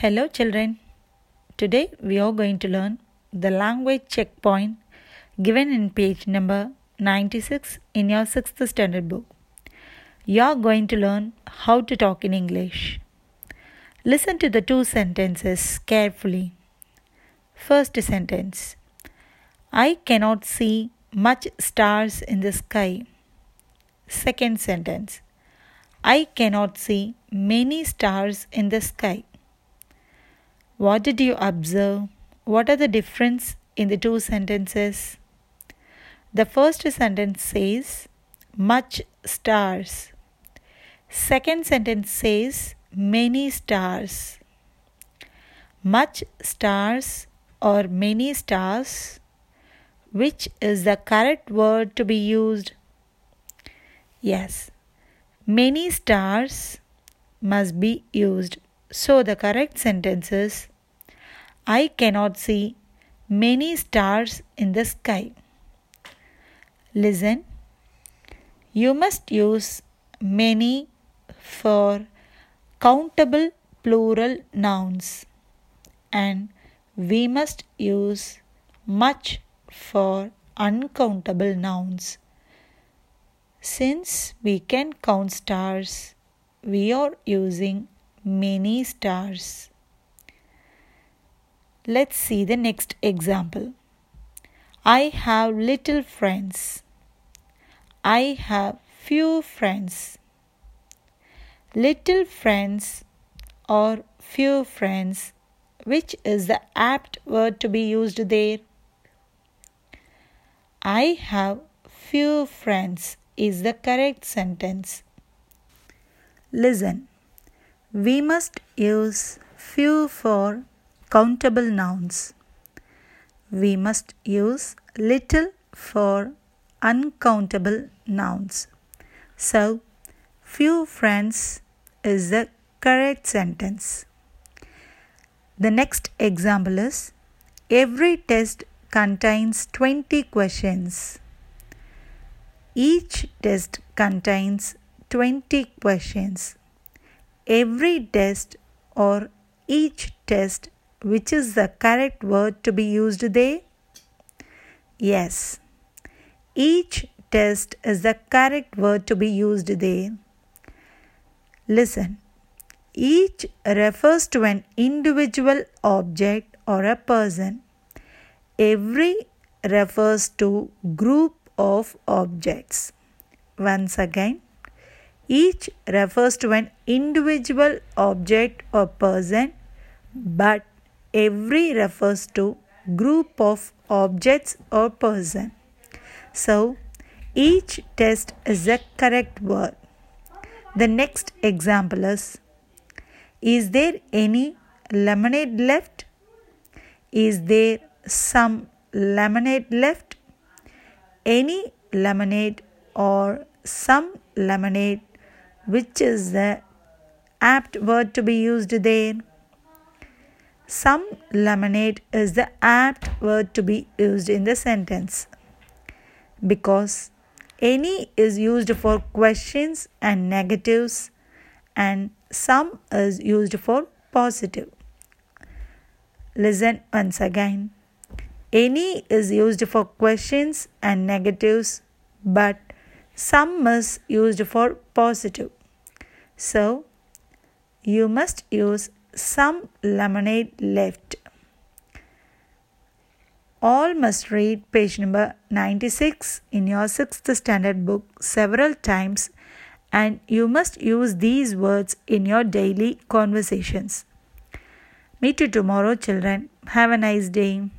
Hello, children. Today we are going to learn the language checkpoint given in page number 96 in your 6th standard book. You are going to learn how to talk in English. Listen to the two sentences carefully. First sentence I cannot see much stars in the sky. Second sentence I cannot see many stars in the sky. What did you observe? What are the difference in the two sentences? The first sentence says much stars. Second sentence says many stars. Much stars or many stars which is the correct word to be used? Yes, many stars must be used. So the correct sentence is I cannot see many stars in the sky. Listen, you must use many for countable plural nouns and we must use much for uncountable nouns. Since we can count stars, we are using many stars. Let's see the next example. I have little friends. I have few friends. Little friends or few friends, which is the apt word to be used there? I have few friends is the correct sentence. Listen. We must use few for countable nouns. We must use little for uncountable nouns. So, few friends is the correct sentence. The next example is every test contains 20 questions. Each test contains 20 questions every test or each test, which is the correct word to be used there? Yes, each test is the correct word to be used there. Listen, each refers to an individual object or a person. Every refers to group of objects. Once again, each refers to an individual object or person, but every refers to group of objects or person. So, each test is a correct word. The next example is Is there any lemonade left? Is there some lemonade left? Any lemonade or some lemonade which is the apt word to be used there? Some lemonade is the apt word to be used in the sentence because any is used for questions and negatives and some is used for positive. Listen once again. Any is used for questions and negatives, but some is used for positive. So, you must use some lemonade left. All must read page number 96 in your 6th standard book several times and you must use these words in your daily conversations. Meet you tomorrow, children. Have a nice day.